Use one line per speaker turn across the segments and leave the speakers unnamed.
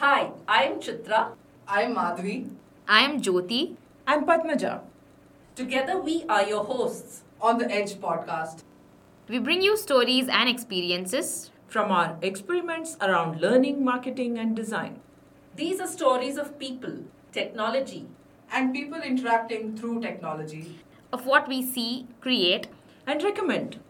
Hi, I'm Chitra.
I'm Madhvi.
I am Jyoti.
I'm Padmaja.
Together, we are your hosts
on the Edge podcast.
We bring you stories and experiences
from our experiments around learning, marketing, and design.
These are stories of people, technology,
and people interacting through technology,
of what we see, create,
and recommend.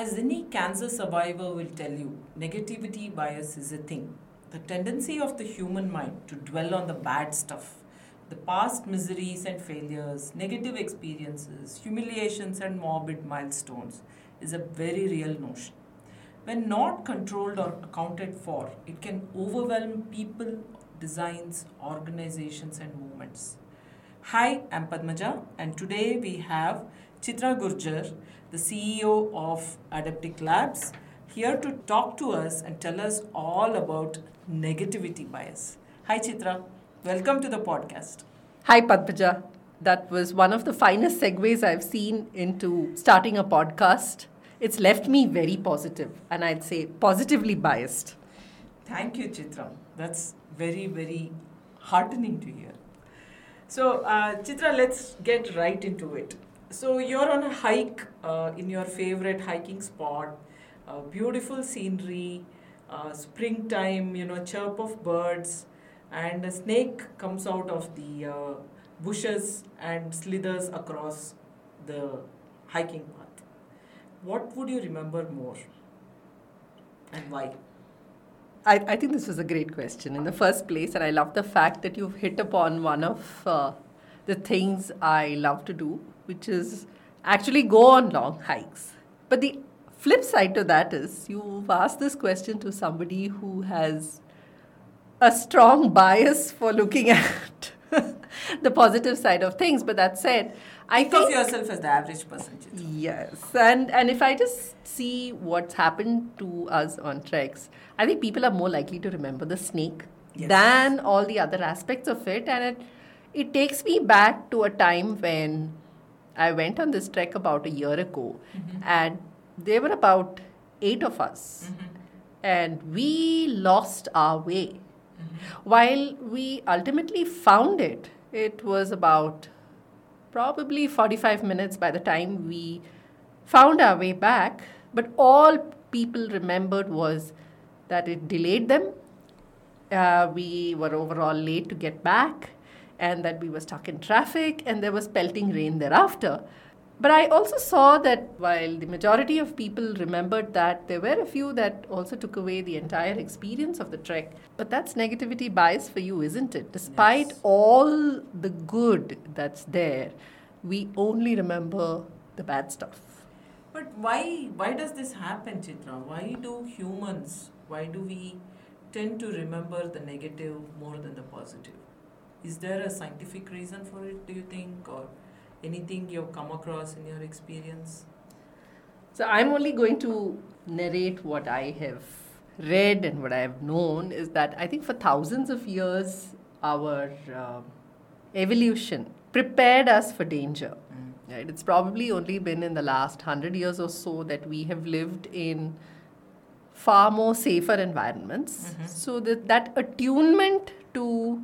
As any cancer survivor will tell you, negativity bias is a thing. The tendency of the human mind to dwell on the bad stuff, the past miseries and failures, negative experiences, humiliations, and morbid milestones is a very real notion. When not controlled or accounted for, it can overwhelm people, designs, organizations, and movements. Hi, I'm Padmaja, and today we have Chitra Gurjar the CEO of Adeptic Labs, here to talk to us and tell us all about negativity bias. Hi, Chitra. Welcome to the podcast.
Hi, Padmaja. That was one of the finest segues I've seen into starting a podcast. It's left me very positive, and I'd say positively biased.
Thank you, Chitra. That's very, very heartening to hear. So, uh, Chitra, let's get right into it. So you're on a hike uh, in your favorite hiking spot, uh, beautiful scenery, uh, springtime, you know, chirp of birds, and a snake comes out of the uh, bushes and slithers across the hiking path. What would you remember more, and why?
I, I think this was a great question in the first place, and I love the fact that you've hit upon one of uh, the things I love to do, which is actually go on long hikes. But the flip side to that is you've asked this question to somebody who has a strong bias for looking at the positive side of things. But that said, I
think, think of yourself as the average person.
Yes, and and if I just see what's happened to us on treks, I think people are more likely to remember the snake yes. than all the other aspects of it, and it it takes me back to a time when I went on this trek about a year ago, mm-hmm. and there were about eight of us, mm-hmm. and we lost our way. Mm-hmm. While we ultimately found it, it was about probably 45 minutes by the time we found our way back, but all people remembered was that it delayed them. Uh, we were overall late to get back and that we were stuck in traffic and there was pelting rain thereafter. But I also saw that while the majority of people remembered that, there were a few that also took away the entire experience of the trek. But that's negativity bias for you, isn't it? Despite yes. all the good that's there, we only remember the bad stuff.
But why why does this happen, Chitra? Why do humans, why do we tend to remember the negative more than the positive? Is there a scientific reason for it, do you think, or anything you've come across in your experience?
So, I'm only going to narrate what I have read and what I have known is that I think for thousands of years, our uh, evolution prepared us for danger. Mm. Right? It's probably only been in the last hundred years or so that we have lived in far more safer environments. Mm-hmm. So that, that attunement to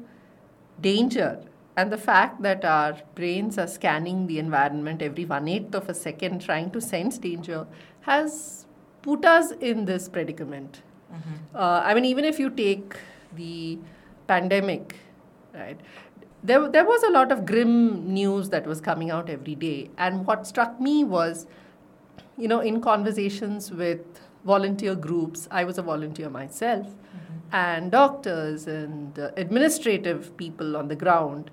danger and the fact that our brains are scanning the environment every one eighth of a second trying to sense danger has put us in this predicament. Mm-hmm. Uh, I mean, even if you take the pandemic, right? There, there was a lot of grim news that was coming out every day. And what struck me was, you know, in conversations with volunteer groups, I was a volunteer myself, and doctors and uh, administrative people on the ground,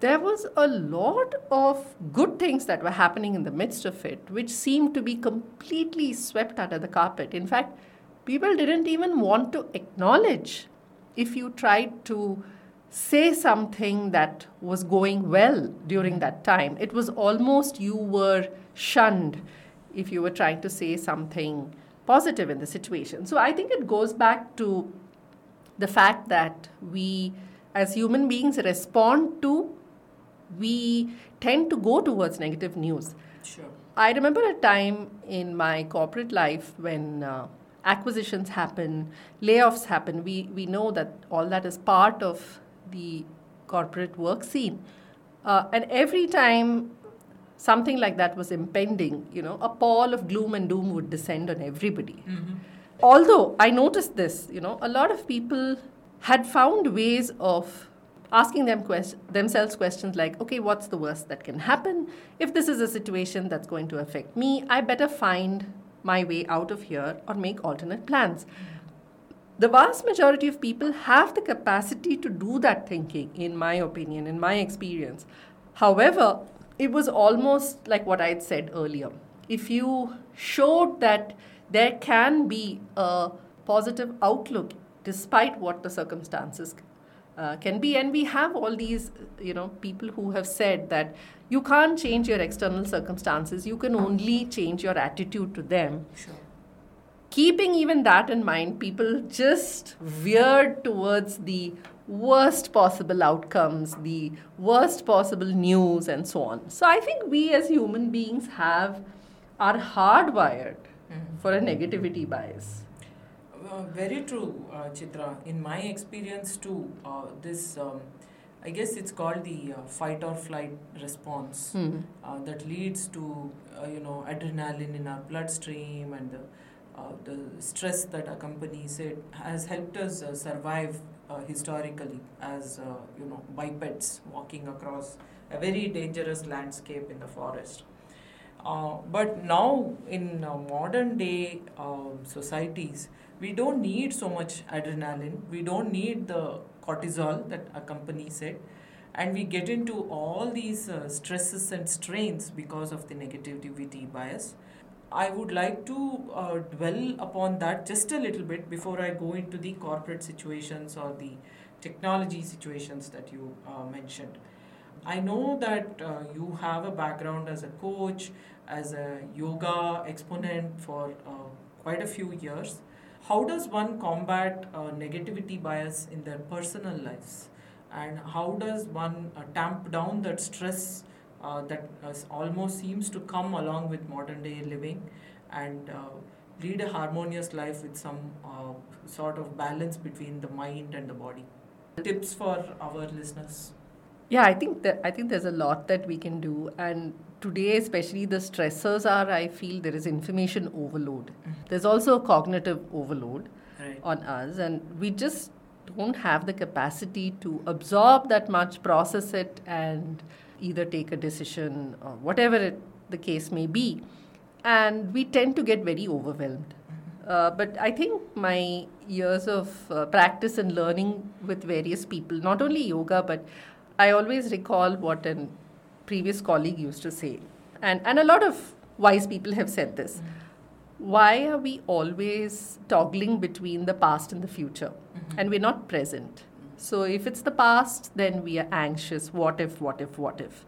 there was a lot of good things that were happening in the midst of it, which seemed to be completely swept under the carpet. In fact, people didn't even want to acknowledge if you tried to say something that was going well during that time. It was almost you were shunned if you were trying to say something positive in the situation. So I think it goes back to the fact that we as human beings respond to, we tend to go towards negative news.
Sure.
I remember a time in my corporate life when uh, acquisitions happen, layoffs happen. We, we know that all that is part of the corporate work scene. Uh, and every time something like that was impending, you know, a pall of gloom and doom would descend on everybody. Mm-hmm. Although I noticed this, you know, a lot of people had found ways of asking them quest- themselves questions like, okay, what's the worst that can happen? If this is a situation that's going to affect me, I better find my way out of here or make alternate plans. The vast majority of people have the capacity to do that thinking, in my opinion, in my experience. However, it was almost like what I'd said earlier. If you showed that there can be a positive outlook despite what the circumstances uh, can be, and we have all these, you know, people who have said that you can't change your external circumstances, you can only change your attitude to them
Sure.
keeping even that in mind, people just veered towards the worst possible outcomes, the worst possible news, and so on. So I think we as human beings have are hardwired for a negativity bias.
Uh, very true, uh, Chitra. In my experience too, uh, this um, I guess it's called the uh, fight or flight response
Hmm.
uh, that leads to uh, you know adrenaline in our bloodstream and the uh, the stress that accompanies it has helped us uh, survive uh, historically as uh, you know bipeds walking across a very dangerous landscape in the forest. Uh, but now in uh, modern day um societies, we don't need so much adrenaline. We don't need the cortisol that accompanies it, and we get into all these uh, stresses and strains because of the negativity bias. I would like to uh, dwell upon that just a little bit before I go into the corporate situations or the technology situations that you uh, mentioned. I know that uh, you have a background as a coach, as a yoga exponent for uh, quite a few years. How does one combat uh, negativity bias in their personal lives? And how does one uh, tamp down that stress uh, that almost seems to come along with modern day living and uh, lead a harmonious life with some uh, sort of balance between the mind and the body? Tips for our listeners.
Yeah, I think that I think there's a lot that we can do, and today, especially the stressors are. I feel there is information overload. There's also a cognitive overload
Right.
on us, and we just don't have the capacity to absorb that much, process it, and either take a decision or whatever it, the case may be. And we tend to get very overwhelmed. Uh, but I think my years of uh, practice and learning with various people, not only yoga, but I always recall what a previous colleague used to say. And, and a lot of wise people have said this. Why are we always toggling between the past and the future? And we're not present. So if it's the past, then we are anxious. What if, what if, what if?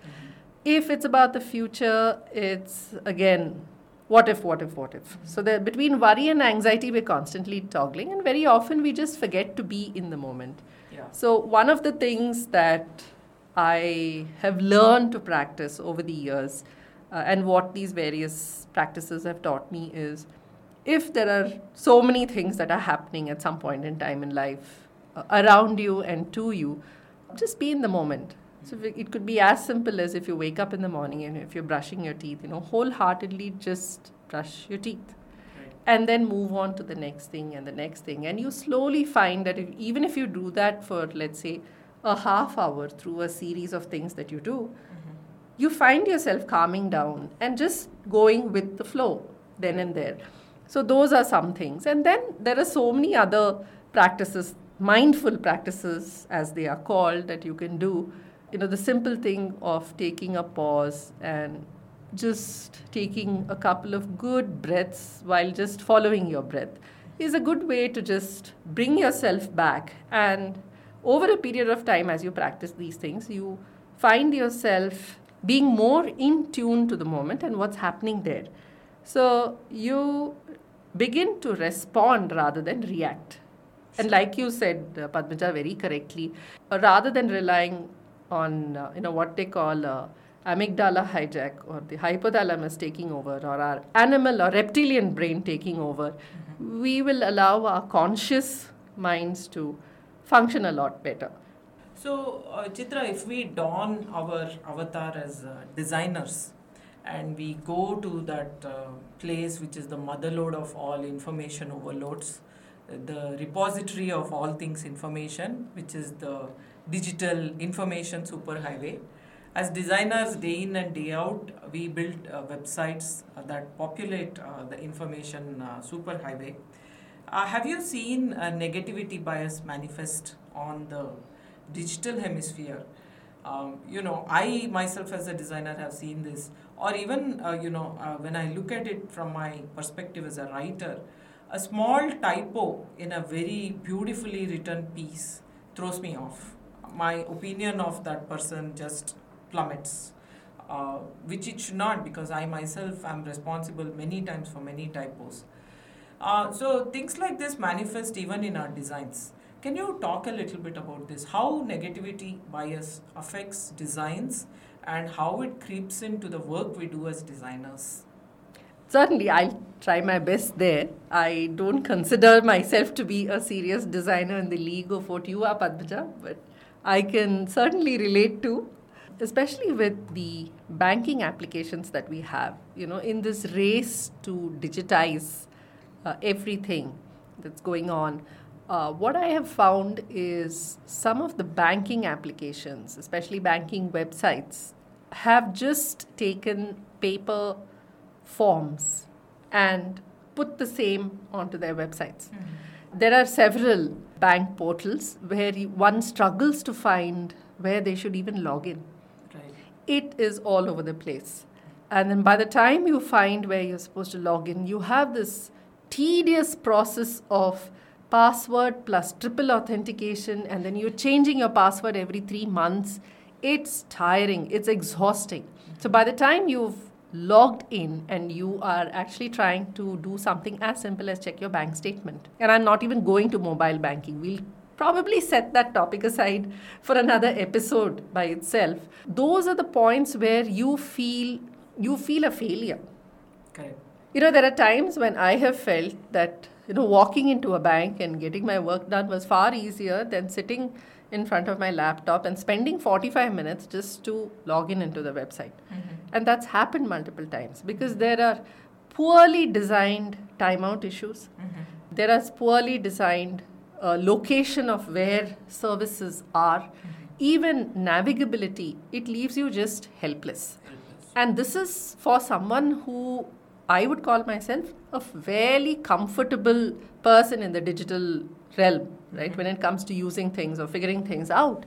If it's about the future, it's again, what if, what if, what if? So that between worry and anxiety, we're constantly toggling, and very often we just forget to be in the moment.
Yeah.
So, one of the things that I have learned to practice over the years, uh, and what these various practices have taught me, is if there are so many things that are happening at some point in time in life around you and to you, just be in the moment. So, it could be as simple as if you wake up in the morning and if you're brushing your teeth, you know, wholeheartedly just brush your teeth. And then move on to the next thing and the next thing. And you slowly find that if, even if you do that for let's say a half hour through a series of things that you do mm-hmm. you find yourself calming down and just going with the flow then and there. So those are some things. And then there are so many other practices mindful practices as they are called that you can do. You know the simple thing of taking a pause and just taking a couple of good breaths while just following your breath is a good way to just bring yourself back. And over a period of time as you practice these things you find yourself being more in tune to the moment and what's happening there. So you begin to respond rather than react And like you said, uh, Padmaja, very correctly, uh, rather than relying on uh, you know what they call uh, amygdala hijack or the hypothalamus taking over or our animal or reptilian brain taking over, we will allow our conscious minds to function a lot better.
So, uh, Chitra, if we don our avatar as uh, designers and we go to that uh, place which is the motherlode of all information overloads, the repository of all things information, which is the digital information superhighway. As designers, day in and day out, we build uh, websites uh, that populate uh, the information uh, superhighway. Uh, have you seen negativity bias manifest on the digital hemisphere? Um, you know, I myself as a designer have seen this, or even uh, you know, when I look at it from my perspective as a writer, a small typo in a very beautifully written piece throws me off. My opinion of that person just plummets, uh, which it should not because I myself am responsible many times for many typos. Uh, so things like this manifest even in our designs. Can you talk a little bit about this? How negativity bias affects designs and how it creeps into the work we do as designers?
Certainly, I'll try my best there. I don't consider myself to be a serious designer in the league of what you are, Padmaja, but I can certainly relate to, especially with the banking applications that we have. You know, in this race to digitize uh, everything that's going on, uh, what I have found is some of the banking applications, especially banking websites, have just taken paper forms and put the same onto their websites. Hmm. There are several bank portals where one struggles to find where they should even log in.
Right.
It is all over the place. And then by the time you find where you're supposed to log in, you have this tedious process of password plus triple authentication, and then you're changing your password every three months. It's tiring, it's exhausting. So by the time you've logged in and you are actually trying to do something as simple as check your bank statement, and I'm not even going to mobile banking, we'll probably set that topic aside for another episode by itself. Those are the points where you feel you feel a failure.
Correct.
You know, there are times when I have felt that, you know, walking into a bank and getting my work done was far easier than sitting in front of my laptop and spending 45 minutes just to log in into the website. Mm-hmm. And that's happened multiple times because there are poorly designed timeout issues. Mm-hmm. There are poorly designed uh, location of where services are. Mm-hmm. Even navigability, it leaves you just helpless. And this is for someone who I would call myself a fairly comfortable person in the digital realm, right? When it comes to using things or figuring things out.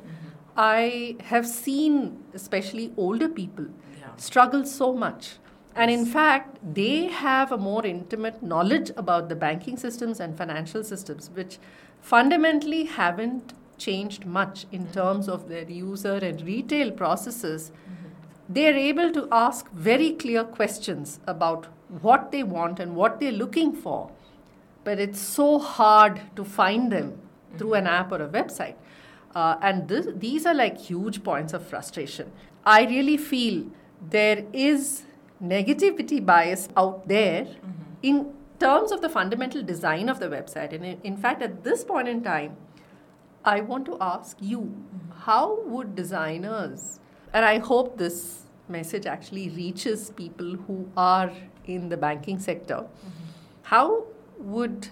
I have seen, especially older people,
Yeah.
struggle so much. And in fact, they have a more intimate knowledge about the banking systems and financial systems, which fundamentally haven't changed much in mm-hmm. terms of their user and retail processes. Mm-hmm. They're able to ask very clear questions about what they want and what they're looking for. But it's so hard to find them through an app or a website. Uh, and this, these are like huge points of frustration. I really feel there is negativity bias out there mm-hmm. in terms of the fundamental design of the website. And in, in fact, at this point in time, I want to ask you mm-hmm. how would designers, and I hope this message actually reaches people who are in the banking sector, mm-hmm. how would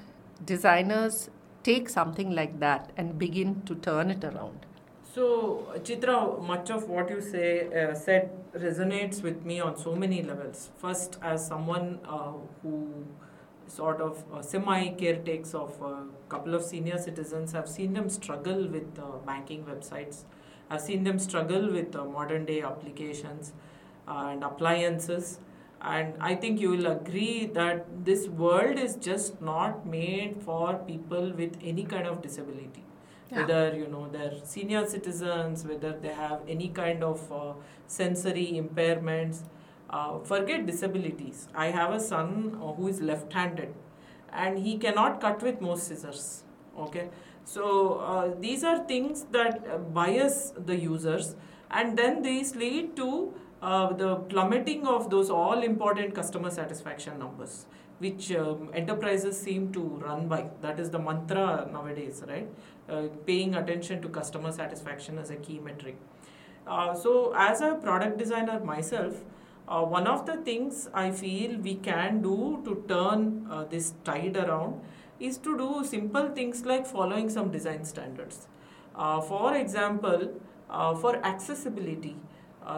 designers take something like that and begin to turn it around?
So, Chitra, much of what you say uh, said resonates with me on so many levels. First, as someone uh, who sort of uh, semi caretakes of a couple of senior citizens, I've seen them struggle with uh, banking websites. I've seen them struggle with uh, modern day applications uh, and appliances. And I think you will agree that this world is just not made for people with any kind of disability.
Yeah.
whether you know they're senior citizens whether they have any kind of uh, sensory impairments uh, forget disabilities. I have a son uh, who is left handed and he cannot cut with most scissors okay? So uh, these are things that uh, bias the users, and then these lead to uh, the plummeting of those all important customer satisfaction numbers, which um, enterprises seem to run by. That is the mantra nowadays, right? Uh, paying attention to customer satisfaction as a key metric. Uh, so, as a product designer myself, uh, one of the things I feel we can do to turn uh, this tide around is to do simple things like following some design standards. Uh, for example, for accessibility,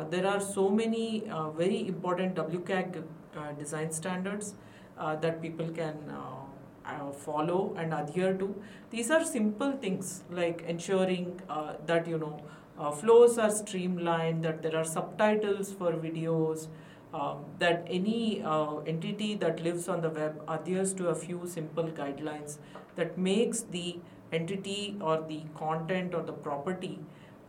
there are so many uh, very important WCAG uh, design standards uh, that people can uh, uh, follow and adhere to. These are simple things like ensuring uh, that you know uh, flows are streamlined, that there are subtitles for videos, um, that any uh, entity that lives on the web adheres to a few simple guidelines that makes the entity or the content or the property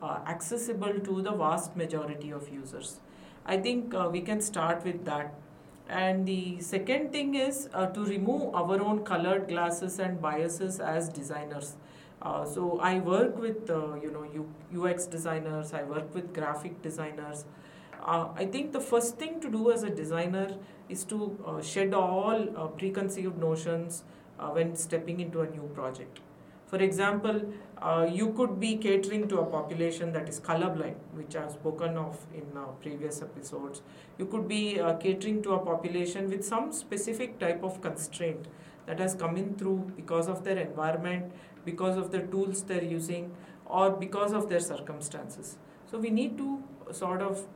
uh, accessible to the vast majority of users. I think uh, we can start with that. And the second thing is uh, to remove our own colored glasses and biases as designers. Uh, so I work with uh, you know UX designers. I work with graphic designers. Uh, I think the first thing to do as a designer is to shed all preconceived notions when stepping into a new project. For example, uh, you could be catering to a population that is colorblind, which I've spoken of in uh, previous episodes. You could be uh, catering to a population with some specific type of constraint that has come in through because of their environment, because of the tools they're using, or because of their circumstances. So we need to sort of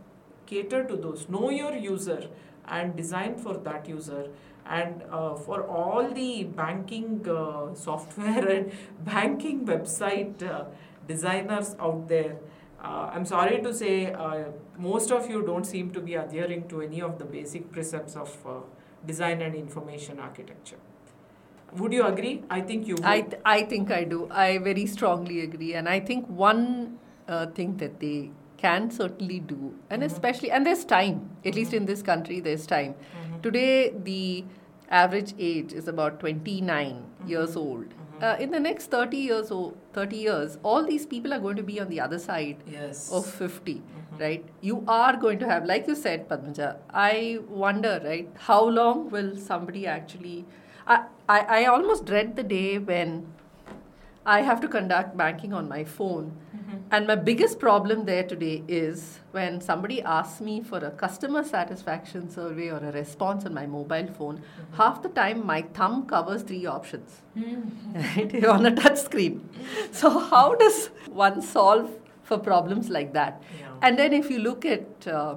cater to those. Know your user and design for that user. And uh, for all the banking uh, software and banking website uh, designers out there, uh, I'm sorry to say, uh, most of you don't seem to be adhering to any of the basic precepts of uh, design and information architecture. Would you agree? I think you would.
I, th- I think I do. I very strongly agree. And I think one uh, thing that they can certainly do, and
Mhm.
especially, and there's time, at least
Mhm.
in this country, there's time.
Mhm.
Today, the average age is about 29
Mhm.
years old.
Mhm.
Uh, in the next 30 years or 30 years, all these people are going to be on the other side
yes.
of 50
Mhm.
right you are going to have like you said padmaja i wonder right how long will somebody actually I, I i almost dread the day when i have to conduct banking on my phone.
Mhm.
and my biggest problem there today is when somebody asks me for a customer satisfaction survey or a response on my mobile phone half the time my thumb covers three options. Right? On a touch screen. So how does one solve for problems like that?
Yeah.
and then if you look at uh,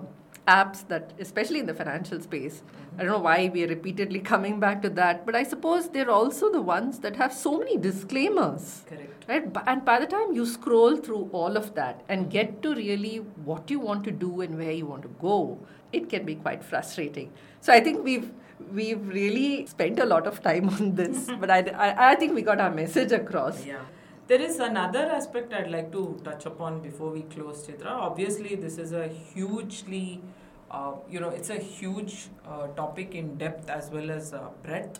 apps that especially in the financial space i don't know why we are repeatedly coming back to that but i suppose they're also the ones that have so many disclaimers
Correct.
right and by the time you scroll through all of that and get to really what you want to do and where you want to go it can be quite frustrating so i think we've we've really spent a lot of time on this but I, I, I think we got our message across
Yeah. There is another aspect I'd like to touch upon before we close, Chitra. Obviously, this is a hugely, uh, you know, it's a huge uh, topic in depth as well as uh, breadth.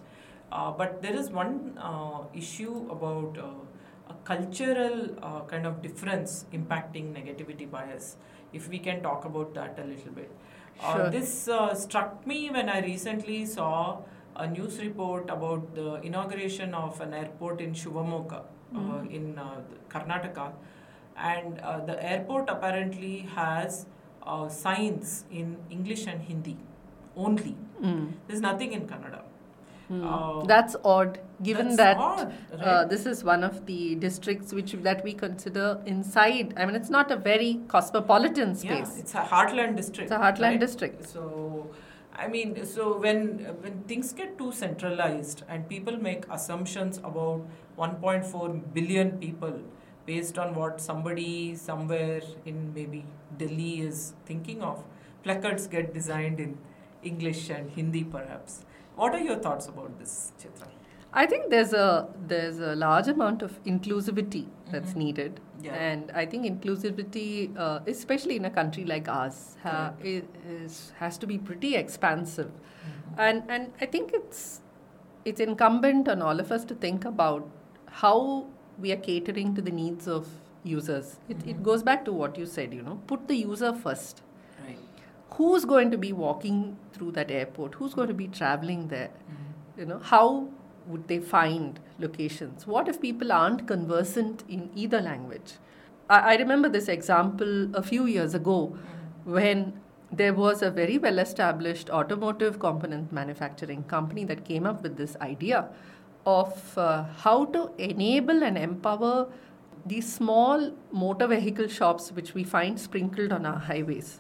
Uh, but there is one uh, issue about uh, a cultural uh, kind of difference impacting negativity bias. If we can talk about that a little bit. Uh,
Sure.
this uh, struck me when I recently saw a news report about the inauguration of an airport in Shivamogga uh, in uh, Karnataka. And uh, the airport apparently has uh, signs in English and Hindi only.
Mm.
There's nothing in Kannada.
Hmm.
Uh,
that's odd given
that's
that
odd,
uh, this is one of the districts which that we consider inside i mean it's not a very cosmopolitan space.
Yeah, it's a heartland district.
It's a heartland
right?
district.
So, I mean, so when when things get too centralized and people make assumptions about 1.4 billion people based on what somebody somewhere in maybe Delhi is thinking of, placards get designed in English and Hindi, perhaps. What are your thoughts about this, Chitra?
i think there's a there's a large amount of inclusivity that's
Mhm.
needed
Yeah.
and i think inclusivity uh, especially in a country like ours ha, is, is, has to be pretty expansive mm-hmm. and and i think it's it's incumbent on all of us to think about how we are catering to the needs of users. It, it mm-hmm. goes back to what you said, you know, put the user first.
Right.
Who's going to be walking through that airport? Who's going to be traveling there? Mm-hmm. You know, how would they find locations? What if people aren't conversant in either language? I, I remember this example a few years ago when there was a very well established automotive component manufacturing company that came up with this idea of uh, how to enable and empower these small motor vehicle shops which we find sprinkled on our highways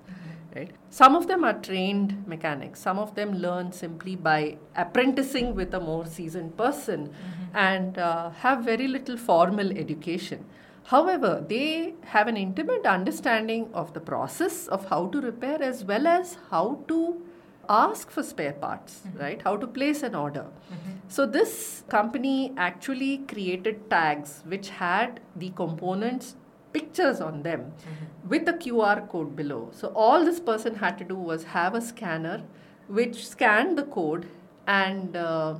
right? Some of them are trained mechanics. Some of them learn simply by apprenticing with a more seasoned person mm-hmm. and uh, have very little formal education. However they have an intimate understanding of the process of how to repair as well as how to ask for spare parts mm-hmm. right? How to place an order. Mm-hmm. So this company actually created tags which had the components pictures on them with a QR code below. So all this person had to do was have a scanner which scanned the code and uh,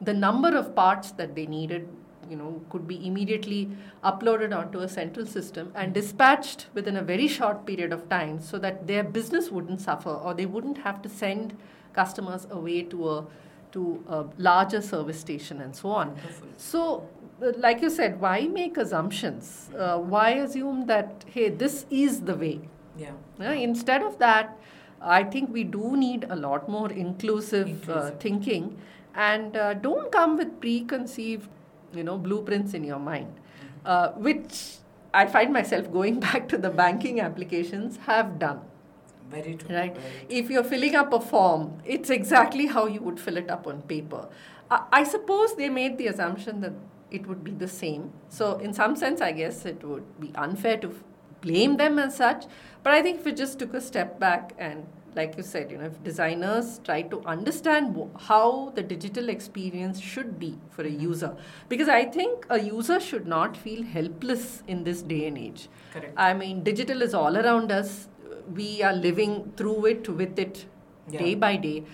the number of parts that they needed you know could be immediately uploaded onto a central system and dispatched within a very short period of time so that their business wouldn't suffer or they wouldn't have to send customers away to a to a larger service station and so on
Wonderful.
so, like you said, why make assumptions? Uh, why assume that, hey, this is the way?
Yeah.
Yeah, instead of that, I think we do need a lot more inclusive, Uh, thinking and uh, don't come with preconceived, you know, blueprints in your mind, uh, which I find myself going back to the banking applications have done.
Very true.
Right.
very true.
If you're filling up a form, it's exactly how you would fill it up on paper. I, I suppose they made the assumption that it would be the same. So, in some sense, I guess it would be unfair to blame them as such. But I think if we just took a step back and, like you said, you know, if designers try to understand wh- how the digital experience should be for a mm-hmm. user, because I think a user should not feel helpless in this day and age.
Correct.
I mean, digital is all around us. We are living through it, with it,
Yeah.
day by day.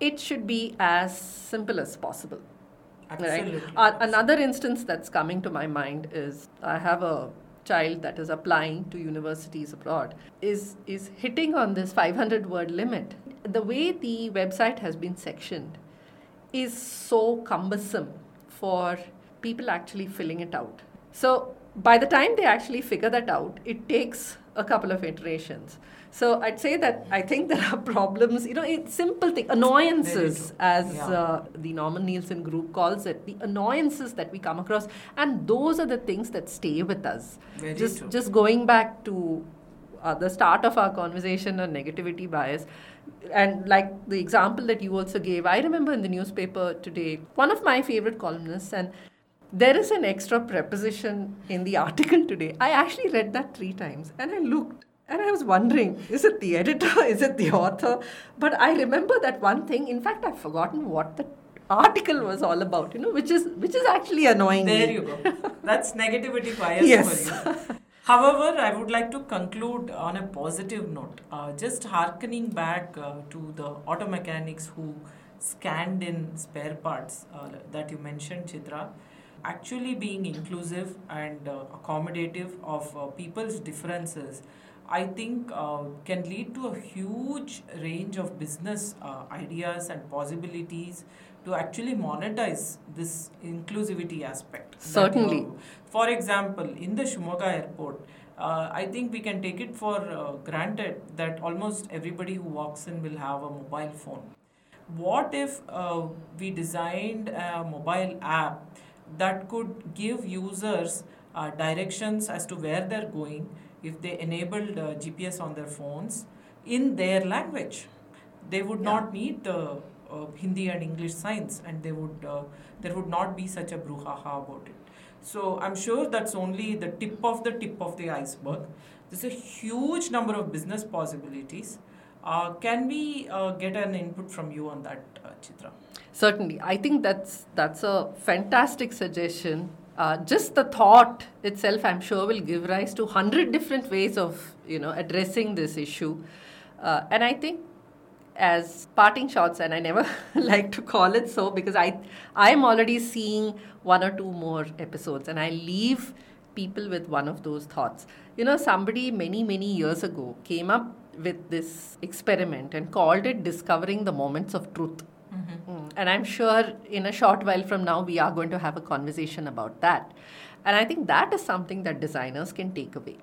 It should be as simple as possible.
Absolutely.
Right? Uh, another instance that's coming to my mind is I have a child that is applying to universities abroad is is hitting on this 500 word limit the way the website has been sectioned is so cumbersome for people actually filling it out so by the time they actually figure that out it takes a couple of iterations so i'd say that i think there are problems you know it's simple thing annoyances as
Yeah.
uh, the Norman Nielsen group calls it, the annoyances that we come across, and those are the things that stay with us.
Very
just,
true.
just going back to uh, the start of our conversation on negativity bias, and like the example that you also gave, I remember in the newspaper today, one of my favorite columnists, and there is an extra preposition in the article today. I actually read that three times, and I looked. And I was wondering, is it the editor? Is it the author? But I remember that one thing. In fact, I've forgotten what the article was all about. You know, which is which is actually annoying.
There
me.
you go. That's negativity bias
Yes.
for you. However, I would like to conclude on a positive note. Uh, just harkening back uh, to the auto mechanics who scanned in spare parts uh, that you mentioned, Chitra. Actually, being inclusive and uh, accommodative of uh, people's differences, I think uh, can lead to a huge range of business uh, ideas and possibilities to actually monetize this inclusivity aspect.
Certainly.
have for example, in the Shimoga airport, uh, I think we can take it for uh, granted that almost everybody who walks in will have a mobile phone. What if uh, we designed a mobile app that could give users uh, directions as to where they're going if they enabled uh, GPS on their phones in their language? They would
Yeah.
not need uh, uh, Hindi and English signs, and they would uh, there would not be such a brouhaha about it. So I'm sure that's only the tip of the tip of the iceberg. There's a huge number of business possibilities. Uh, can we uh, get an input from you on that, uh, Chitra?
Certainly, I think that's that's a fantastic suggestion. Uh, just the thought itself, I'm sure, will give rise to hundred different ways of you know addressing this issue. Uh, and I think as parting shots, and I never like to call it so because I I am already seeing one or two more episodes, and I leave people with one of those thoughts. You know, somebody many many years ago came up with this experiment and called it discovering the moments of truth. Mm. And I'm sure in a short while from now, we are going to have a conversation about that. And I think that is something that designers can take away.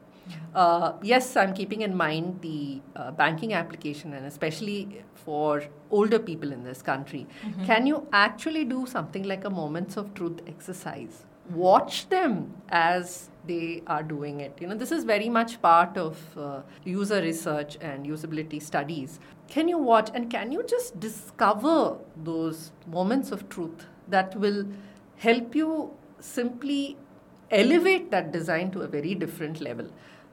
Uh, yes, I'm keeping in mind the uh, banking application, and especially for older people in this country. Can you actually do something like a moments of truth exercise? Watch them as they are doing it. You know, this is very much part of uh, user research and usability studies. Can you watch and can you just discover those moments of truth that will help you simply elevate that design to a very different level?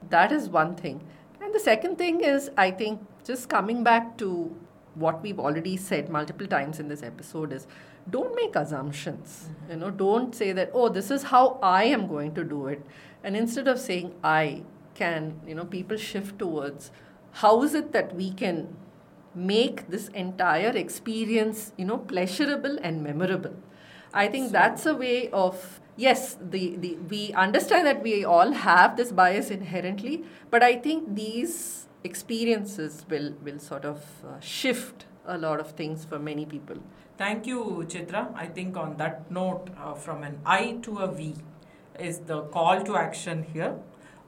That is one thing. And the second thing is, I think, just coming back to what we've already said multiple times in this episode is don't make assumptions. Mm-hmm. You know, don't say that, oh, this is how I am going to do it. And instead of saying I, can, you know, people shift towards how is it that we can make this entire experience, you know, pleasurable and memorable. I think that's a way of yes, the, the we understand that we all have this bias inherently, but I think these experiences will will sort of uh, shift a lot of things for many people.
Thank you, Chitra. I think on that note, uh, from an I to a V is the call to action here.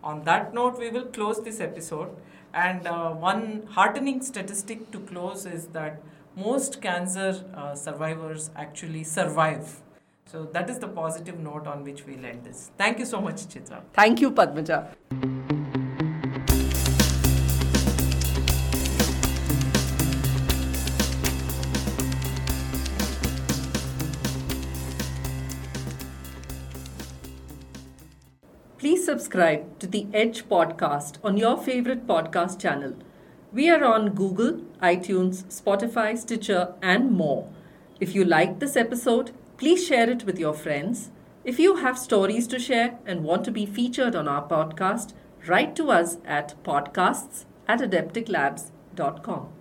On that note, we will close this episode. And uh, one heartening statistic to close is that most cancer uh, survivors actually survive. So that is the positive note on which we'll end this. Thank you so much, Chitra.
Thank you, Padmaja. Subscribe to the Edge podcast on your favorite podcast channel. We are on Google, iTunes, Spotify, Stitcher, and more. If you liked this episode, please share it with your friends. If you have stories to share and want to be featured on our podcast, write to us at podcasts at adepticlabs.com.